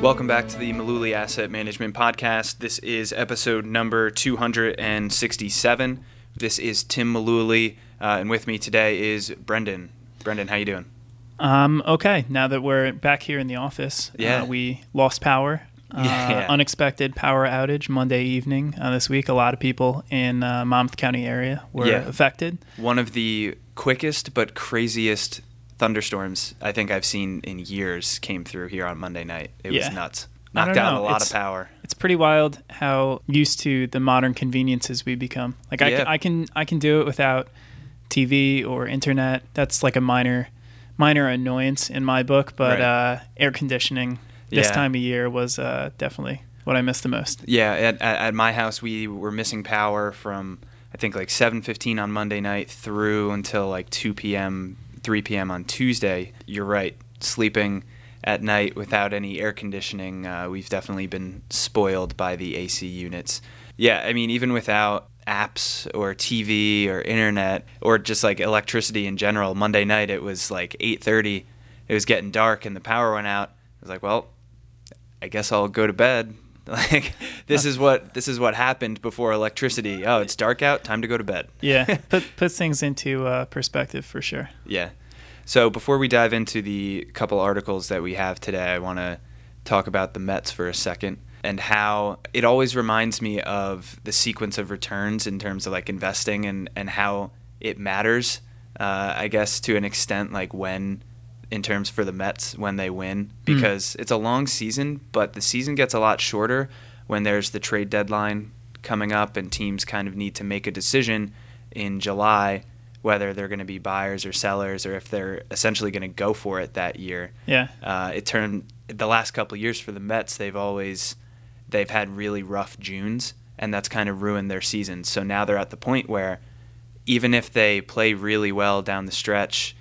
Welcome back to the Mullooly Asset Management Podcast. This is episode number 267. This is Tim Mullooly, uh, and with me today is Brendan. Brendan, how you doing? Um, okay, now that we're back here in the office, Yeah. uh, we lost power. Uh, Yeah. Unexpected power outage Monday evening uh, this week. A lot of people in uh, Monmouth County area were Yeah. affected. One of the quickest but craziest thunderstorms I think I've seen in years came through here on Monday night. It Yeah. was nuts. Knocked out a lot it's- of power. It's pretty wild how used to the modern conveniences we become. Like I, Yeah. can, I can I can do it without TV or internet. That's like a minor minor annoyance in my book, but Right. uh, air conditioning this Yeah. time of year was uh, definitely what I missed the most. Yeah, at, at, at my house we were missing power from I think like 7:15 on Monday night through until like 2 p.m., 3 p.m. on Tuesday. You're right, sleeping at night without any air conditioning, uh, we've definitely been spoiled by the AC units. Yeah, I mean even without apps or TV or internet or just like electricity in general, Monday night it was like 8:30. It was getting dark and the power went out. I was like, well, I guess I'll go to bed. Like this is what this is what happened before electricity. Oh, it's dark out. Time to go to bed. Yeah, put, puts things into uh, perspective for sure. Yeah. So before we dive into the couple articles that we have today, I want to talk about the Mets for a second and how it always reminds me of the sequence of returns in terms of like investing and and how it matters. Uh, I guess to an extent, like when in terms for the Mets when they win because it's a long season, but the season gets a lot shorter when there's the trade deadline coming up and teams kind of need to make a decision in July whether they're going to be buyers or sellers or if they're essentially going to go for it that year. Yeah. Uh, it turned the last couple of years for the Mets. They've always they've had really rough Junes, and that's kind of ruined their season. So now they're at the point where even if they play really well down the stretch,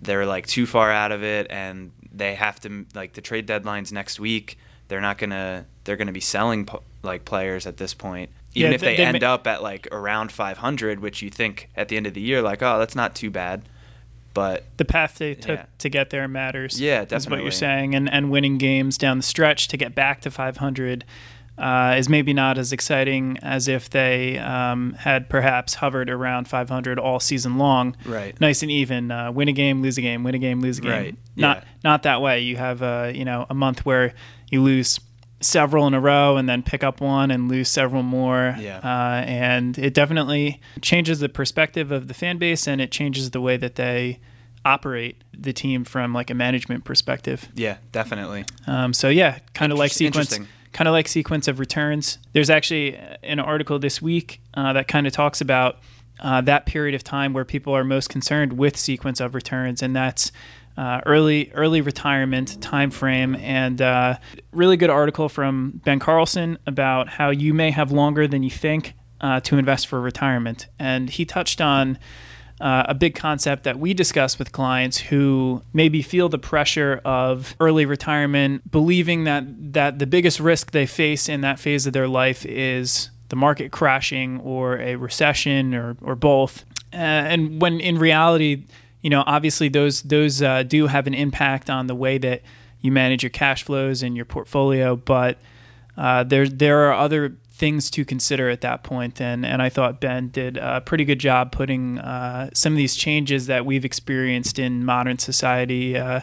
they're like too far out of it, and they have to like the trade deadline's next week. They're not gonna they're gonna be selling po- like players at this point. Even Yeah, if they- they, end ma- up at like around 500, which you think at the end of the year, like oh that's not too bad, but the path they took Yeah. to get there matters. Yeah, Is what you're saying, and and winning games down the stretch to get back to 500 uh, is maybe not as exciting as if they um, had perhaps hovered around 500 all season long. Right. Nice and even. Uh, win a game, lose a game. Win a game, lose a game. Right, Not yeah. not that way. You have uh, you know a month where you lose several in a row and then pick up one and lose several more. Yeah. Uh, and it definitely changes the perspective of the fan base and it changes the way that they operate the team from like a management perspective. yeah, definitely. Um, so yeah, kind of like sequence, interesting. Kind of like sequence of returns. There's actually an article this week uh, that kind of talks about uh, that period of time where people are most concerned with sequence of returns, and that's uh, early early retirement time frame. And uh, really good article from Ben Carlson about how you may have longer than you think uh, to invest for retirement, and he touched on uh, a big concept that we discuss with clients who maybe feel the pressure of early retirement, believing that that the biggest risk they face in that phase of their life is the market crashing or a recession or or both. Uh, and when in reality, you know, obviously those those uh, do have an impact on the way that you manage your cash flows and your portfolio, but uh, there there are other things to consider at that point, and and I thought Ben did a pretty good job putting uh, some of these changes that we've experienced in modern society uh,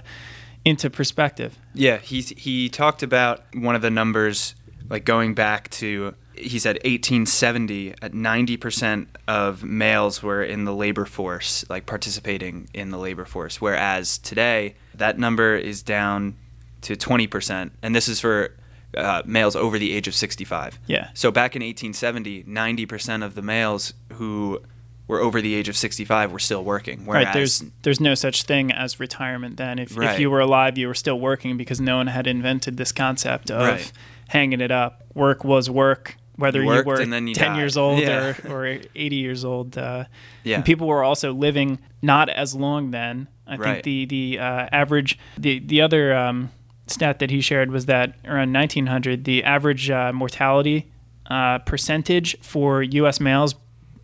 into perspective. Yeah, he he talked about one of the numbers like going back to he said 1870 at 90% of males were in the labor force like participating in the labor force whereas today that number is down to 20% and this is for uh, males over the age of 65 Yeah. so back in 1870 90% of the males who were over the age of 65 were still working whereas right. There's there's no such thing as retirement. Then, if Right. if you were alive, you were still working because no one had invented this concept of Right. hanging it up. Work was work. Whether You you, were you 10 died. years old Yeah. or, or 80 years old. Uh, Yeah. And people were also living not as long then. I Right. think the, the uh, average, the, the other um, stat that he shared was that around 1900, the average uh, mortality uh, percentage for U.S. males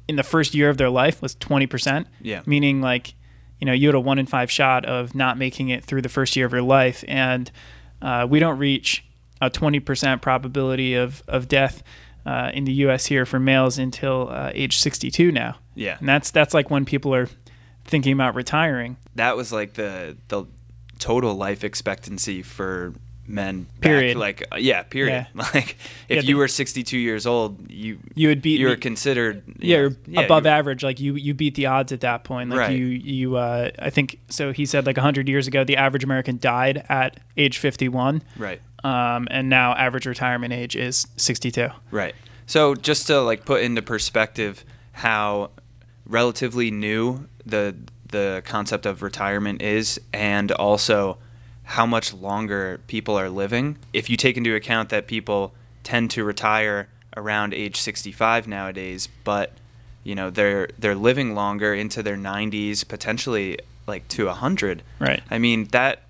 in the first year of their life was 20%. Yeah. Meaning, like, you know, you had a one in five shot of not making it through the first year of your life. And uh, we don't reach a 20% probability of, of death uh, in the U.S. here for males until uh, age 62 now. Yeah. And that's that's like when people are thinking about retiring. That was like the the total life expectancy for men. back, Period. like uh, yeah. Period. Like if Yeah, you the- were 62 years old, you You would beat you were considered yeah, you you're know, above you- average. Like you, you beat the odds at that point. Like Right. you, you. Uh, I think so. He said like hundred years ago, the average American died at age fifty-one, Right. um, and now average retirement age is sixty-two. Right. So just to like put into perspective how relatively new the the concept of retirement is and also how much longer people are living. If you take into account that people tend to retire around age 65 nowadays, but you know, they're they're living longer into their 90s, potentially like to 100. Right. I mean, that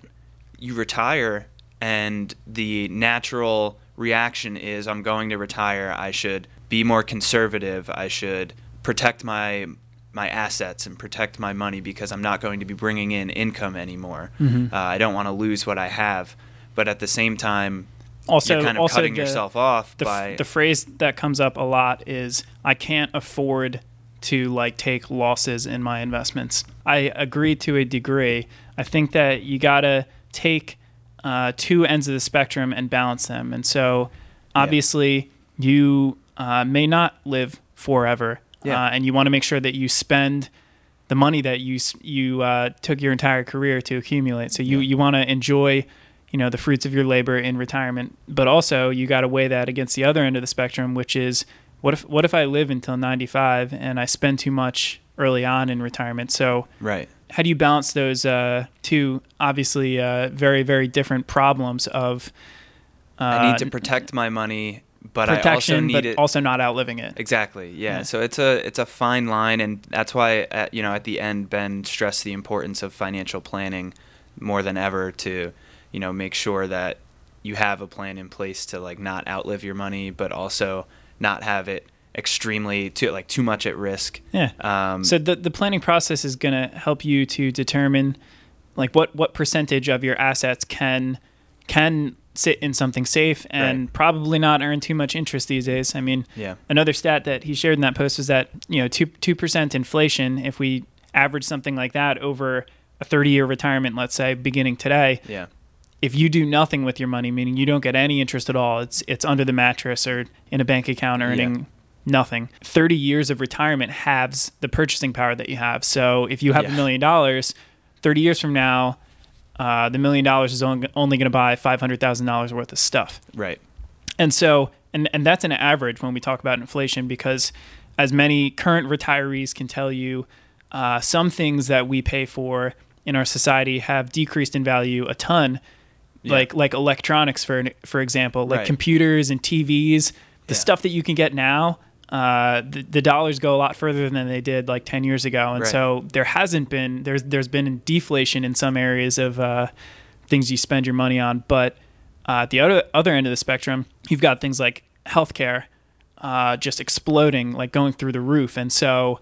you retire and the natural reaction is I'm going to retire. I should be more conservative. I should protect my my assets and protect my money because I'm not going to be bringing in income anymore. Mhm. Uh, I don't want to lose what I have. But at the same time, Also, you're kind of also cutting the- yourself off the, by the phrase that comes up a lot is I can't afford to like take losses in my investments. I agree to a degree. I think that you got to take uh, two ends of the spectrum and balance them. And so obviously you uh, may not live forever. Yeah. Uh, and you want to make sure that you spend the money that you you uh, took your entire career to accumulate. So you Yeah. you want to enjoy, you know, the fruits of your labor in retirement, but also you got to weigh that against the other end of the spectrum, which is what if what if I live until 95 and I spend too much early on in retirement? So right. how do you balance those uh, two obviously uh, very very different problems of uh, I need to protect my money, but I also protection, need but it also not outliving it? Exactly. Yeah. Yeah. So it's a it's a fine line, and that's why at, you know at the end Ben stressed the importance of financial planning more than ever to you know make sure that you have a plan in place to like not outlive your money, but also not have it extremely too like too much at risk. Yeah. Um, So the the planning process is going to help you to determine like what what percentage of your assets can can sit in something safe and Right. probably not earn too much interest these days. I mean, yeah. another stat that he shared in that post was that, you know, 2 2% inflation if we average something like that over a 30-year retirement, let's say, beginning today, Yeah. if you do nothing with your money, meaning you don't get any interest at all, it's it's under the mattress or in a bank account earning nothing. 30 years of retirement halves the purchasing power that you have. So if you have a Yeah. million dollars, 30 years from now, uh, the million dollars is only, only going to buy $500,000 worth of stuff. Right. And so, and, and that's an average when we talk about inflation because, as many current retirees can tell you, uh, some things that we pay for in our society have decreased in value a ton. Yeah. Like like electronics, for for example, like Right. computers and TVs, the Yeah. stuff that you can get now. Uh, the, the dollars go a lot further than they did like 10 years ago and Right. so there hasn't been there's there's been deflation in some areas of uh, things you spend your money on but uh, at the other other end of the spectrum, you've got things like healthcare uh, just exploding, like going through the roof, and so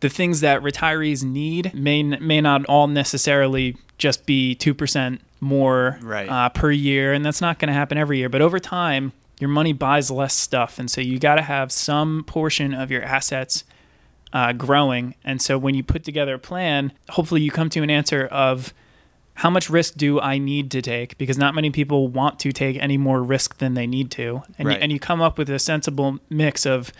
the things that retirees need may may not all necessarily just be two percent more Right. uh, per year, and that's not going to happen every year. But over time, your money buys less stuff, and so you got to have some portion of your assets uh, growing. And so when you put together a plan, hopefully you come to an answer of how much risk do I need to take? Because not many people want to take any more risk than they need to. And, Right. you, and you come up with a sensible mix of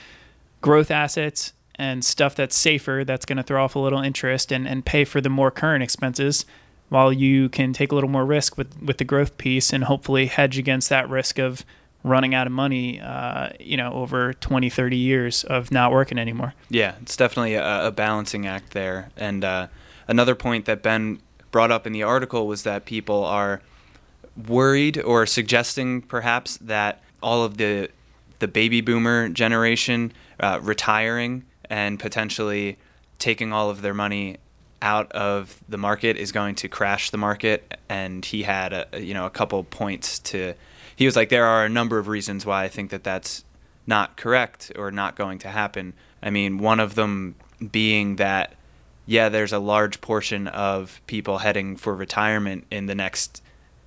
growth assets and stuff that's safer, that's going to throw off a little interest and, and pay for the more current expenses while you can take a little more risk with, with the growth piece and hopefully hedge against that risk of running out of money, uh, you know, over 20, 30 years of not working anymore. Yeah, it's definitely a, a balancing act there. And uh, another point that Ben brought up in the article was that people are worried or suggesting perhaps that all of the the baby boomer generation uh, retiring and potentially taking all of their money out of the market is going to crash the market and he had a you know a couple points to he was like there are a number of reasons why I think that that's not correct or not going to happen. I mean, one of them being that yeah, there's a large portion of people heading for retirement in the next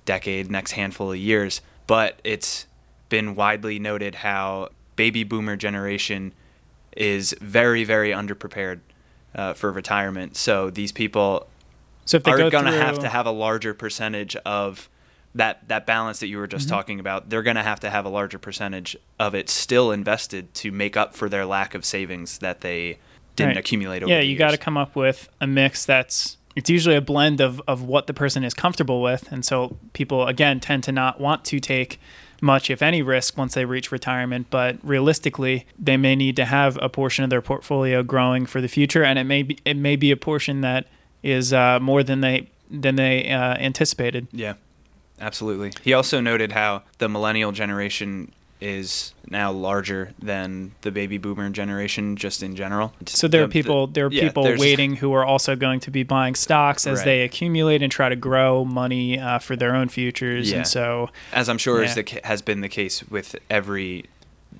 decade, next handful of years, but it's been widely noted how baby boomer generation is very, very underprepared uh, for retirement. So these people So are going to have to have a larger percentage of that that balance that you were Mm-hmm. just talking about. They're going to have to have a larger percentage of it still invested to make up for their lack of savings that they didn't Right. accumulate over yeah, you got to come up with a mix that's it's usually a blend of of what the person is comfortable with, and so people again tend to not want to take much, if any, risk once they reach retirement. But realistically, they may need to have a portion of their portfolio growing for the future, and it may be it may be a portion that is uh, more than they than they uh, anticipated. Yeah, absolutely. He also noted how the millennial generation is now larger than the baby boomer generation just in general. So there are people there are yeah, people waiting who are also going to be buying stocks as Right. they accumulate and try to grow money uh, for their own futures, Yeah. and so. as I'm sure is Yeah. the, has been the case with every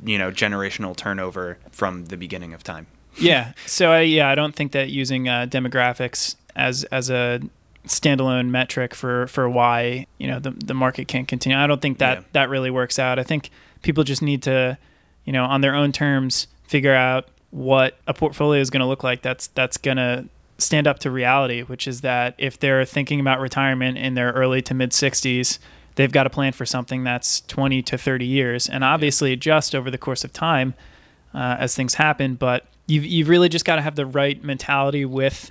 you know generational turnover from the beginning of time. Yeah. So I, yeah, I don't think that using uh, demographics as as a standalone metric for for why you know the the market can't continue. I don't think that Yeah. that really works out. I think people just need to, you know, on their own terms, figure out what a portfolio is going to look like. That's that's going to stand up to reality, which is that if they're thinking about retirement in their early to mid 60s, they've got to plan for something that's 20 to 30 years, and obviously adjust over the course of time uh, as things happen. But you've you've really just got to have the right mentality with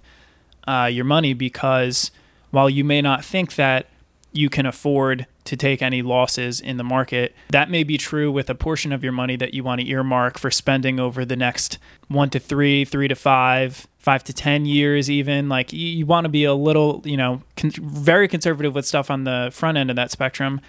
uh, your money because while you may not think that you can afford to take any losses in the market, that may be true with a portion of your money that you want to earmark for spending over the next one to three, three to five, five to ten years, even. Like you, you want to be a little, you know, con- very conservative with stuff on the front end of that spectrum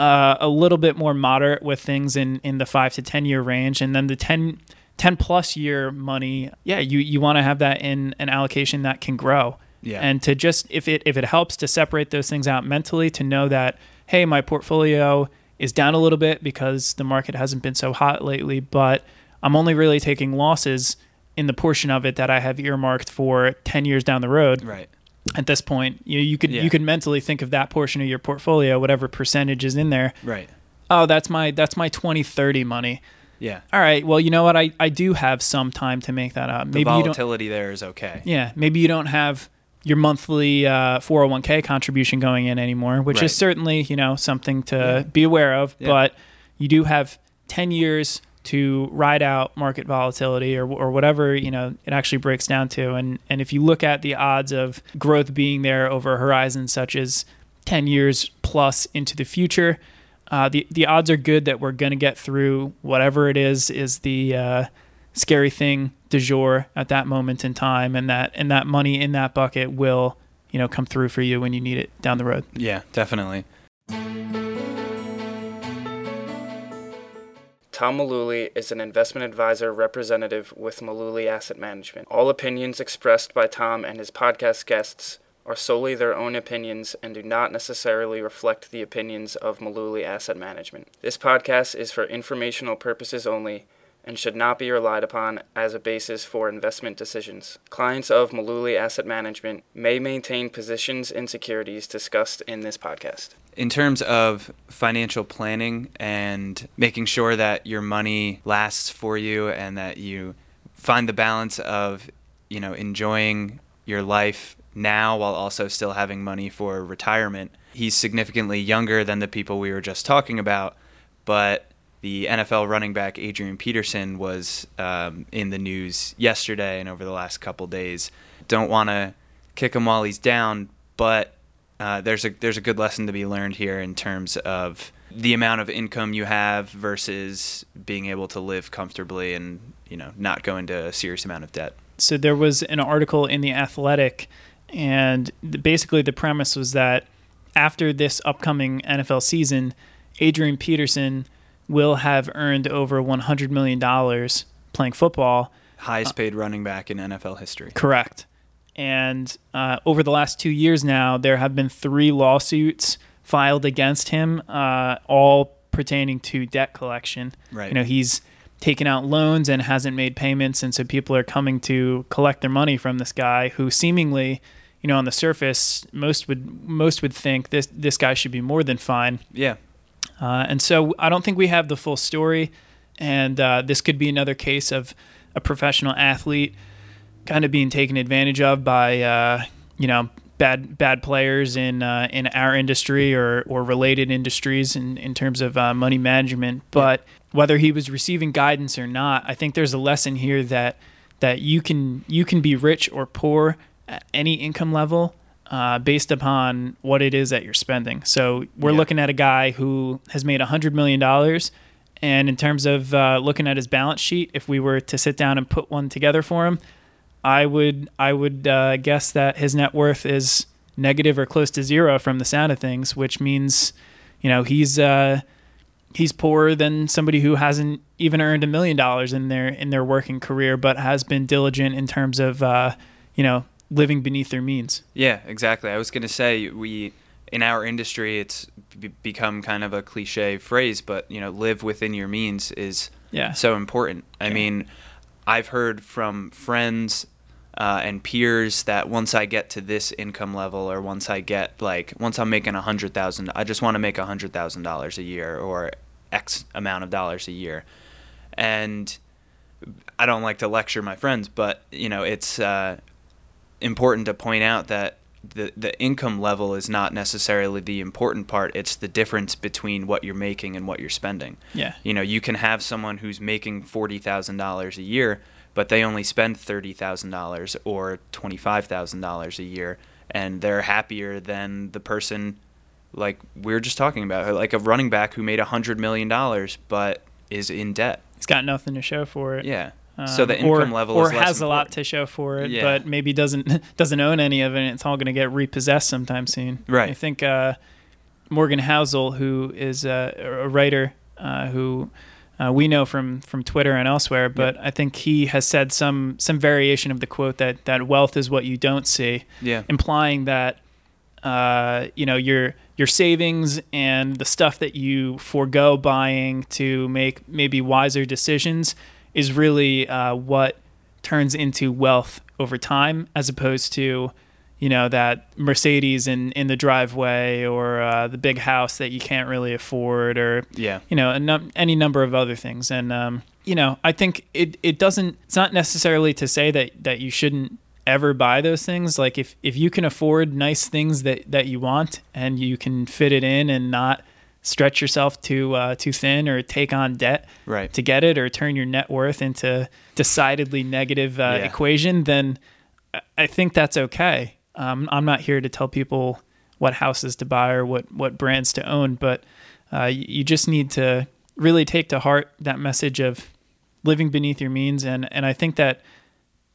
uh, a little bit more moderate with things in, in the five to 10 year range. And then the 10, 10 plus year money, yeah, you, you want to have that in an allocation that can grow. Yeah. And to just, if it, if it helps to separate those things out mentally, to know that, hey, my portfolio is down a little bit because the market hasn't been so hot lately, but I'm only really taking losses in the portion of it that I have earmarked for 10 years down the road Right. at this point you, you could Yeah. you could mentally think of that portion of your portfolio whatever percentage is in there Right. oh that's my that's my 2030 money Yeah. all right well you know what i, I do have some time to make that up The maybe you don't volatility there is okay. yeah maybe you don't have your monthly uh, 401k contribution going in anymore which Right. is certainly you know something to be aware of Yeah. but you do have 10 years to ride out market volatility or, or whatever you know it actually breaks down to and and if you look at the odds of growth being there over a horizon such as 10 years plus into the future uh, the the odds are good that we're going to get through whatever it is is the uh, scary thing du jour at that moment in time, and that and that money in that bucket will you know come through for you when you need it down the road. Yeah, definitely. Tom Mullooly is an investment advisor representative with Mullooly Asset Management. All opinions expressed by Tom and his podcast guests are solely their own opinions and do not necessarily reflect the opinions of Mullooly Asset Management. This podcast is for informational purposes only and should not be relied upon as a basis for investment decisions. Clients of Mullooly Asset Management may maintain positions in securities discussed in this podcast. in terms of financial planning and making sure that your money lasts for you and that you find the balance of you know enjoying your life now while also still having money for retirement he's significantly younger than the people we were just talking about but the NFL running back Adrian Peterson was um, in the news yesterday and over the last couple days. Don't want to kick him while he's down, but uh, there's a there's a good lesson to be learned here in terms of the amount of income you have versus being able to live comfortably and you know not go into a serious amount of debt. So there was an article in the Athletic, and basically the premise was that after this upcoming NFL season, Adrian Peterson will have earned over 100 million dollars playing football. Highest paid running back in NFL history. Correct. And uh, over the last two years now, there have been three lawsuits filed against him, uh, all pertaining to debt collection. Right. You know, he's taken out loans and hasn't made payments, and so people are coming to collect their money from this guy who seemingly, you know, on the surface, most would most would think this this guy should be more than fine. Yeah. Uh, and so I don't think we have the full story. And uh, this could be another case of a professional athlete kind of being taken advantage of by, uh, you know, bad bad players in uh, in our industry or, or related industries in, in terms of uh, money management. But whether he was receiving guidance or not, I think there's a lesson here that that you can you can be rich or poor at any income level uh, based upon what it is that you're spending. So we're Yeah. looking at a guy who has made $100 million. And in terms of uh, looking at his balance sheet, if we were to sit down and put one together for him, I would I would uh, guess that his net worth is negative or close to zero from the sound of things, which means, you know, he's uh, he's poorer than somebody who hasn't even earned a million dollars in their in their working career, but has been diligent in terms of uh, you know living beneath their means. Yeah, exactly. I was going to say we in our industry it's be- become kind of a cliche phrase, but you know, live within your means is Yeah. so important. I Yeah. mean, I've heard from friends uh, and peers that once I get to this income level, or once I get like once I'm making a hundred thousand, I just want to make a hundred thousand dollars a year or X amount of dollars a year, and I don't like to lecture my friends, but you know, it's uh, important to point out that the the income level is not necessarily the important part. It's the difference between what you're making and what you're spending. Yeah. You know, you can have someone who's making forty thousand dollars a year, but they only spend thirty thousand dollars or twenty five thousand dollars a year, and they're happier than the person like we are just talking about, like a running back who made a hundred million dollars but is in debt. He's got nothing to show for it. Yeah. So the Um, or- income level or is less has a lot to show for it, Yeah. but maybe doesn't doesn't own any of it. and It's all going to get repossessed sometime soon. Right. I think uh, Morgan Housel, who is a, a writer uh, who uh, we know from from Twitter and elsewhere, but I think he has said some some variation of the quote that that wealth is what you don't see, Yeah. implying that uh, you know your your savings and the stuff that you forego buying to make maybe wiser decisions is really uh, what turns into wealth over time, as opposed to you know that Mercedes in in the driveway or uh, the big house that you can't really afford or Yeah. you know, num- any number of other things. And um, you know, I think it it doesn't. It's not necessarily to say that that you shouldn't ever buy those things. Like if if you can afford nice things that that you want and you can fit it in and not stretch yourself too uh, too thin or take on debt Right. to get it or turn your net worth into decidedly negative uh, Yeah. equation, then I- think that's okay. Um, I'm not here to tell people what houses to buy or what, what brands to own, but uh, you, just need to really take to heart that message of living beneath your means. And, and I think that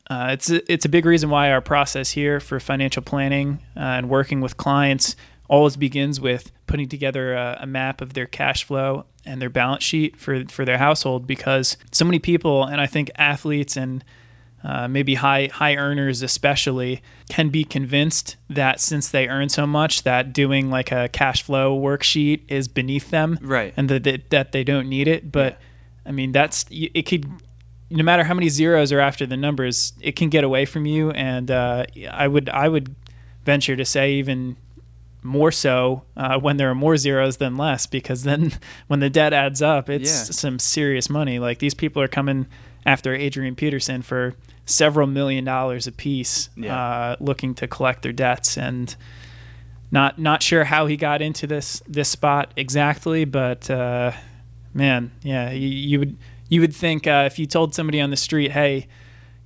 uh, it's, a, it's a big reason why our process here for financial planning uh, and working with clients always begins with putting together a, a map of their cash flow and their balance sheet for, for their household because so many people, and I think athletes and uh, maybe high high earners especially can be convinced that since they earn so much that doing like a cash flow worksheet is beneath them Right. and that that, that they don't need it. But i mean that's it could no matter how many zeros are after the numbers it can get away from you. And uh, i would i would venture to say even more so uh, when there are more zeros than less because then when the debt adds up it's Yeah. some serious money like these people are coming after adrian peterson for several million dollars apiece Yeah. uh, looking to collect their debts and not not sure how he got into this this spot exactly but uh, man yeah you, you would you would think uh, if you told somebody on the street hey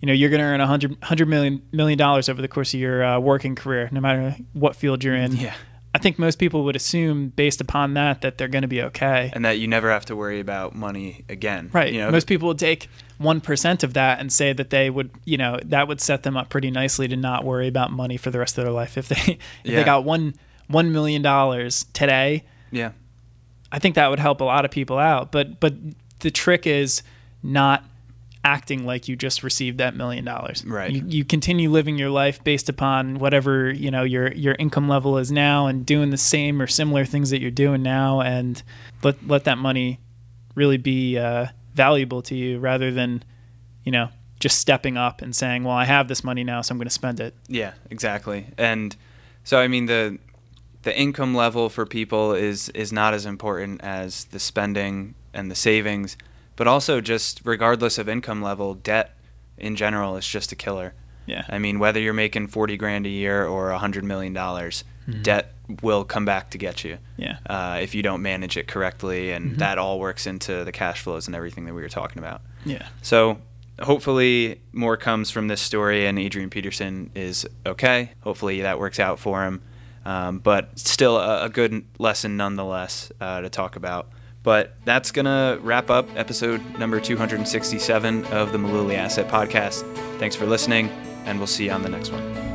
you know you're going to earn a hundred hundred million million dollars over the course of your uh, working career no matter what field you're in Yeah. I think most people would assume, based upon that, that they're going to be okay. And that you never have to worry about money again. Right. You know, Most people would take one percent of that and say that they would, you know, that would set them up pretty nicely to not worry about money for the rest of their life. If they if Yeah. they got one one million dollars today, yeah. I think that would help a lot of people out. But but the trick is not acting like you just received that million dollars. Right. You, you continue living your life based upon whatever you know your your income level is now, and doing the same or similar things that you're doing now, and let let that money really be uh, valuable to you, rather than you know just stepping up and saying, "Well, I have this money now, so I'm going to spend it." Yeah, exactly. And so I mean the the income level for people is is not as important as the spending and the savings, but also just regardless of income level, debt in general is just a killer. Yeah. I mean, whether you're making 40 grand a year or 100 million dollars, Mhm. debt will come back to get you. Yeah. Uh, if you don't manage it correctly, and Mhm. that all works into the cash flows and everything that we were talking about. Yeah. So hopefully more comes from this story, and Adrian Peterson is okay. Hopefully that works out for him. Um, but still a, a good lesson nonetheless uh, to talk about. But that's going to wrap up episode number 267 of the Mullooly Asset Podcast. Thanks for listening, and we'll see you on the next one.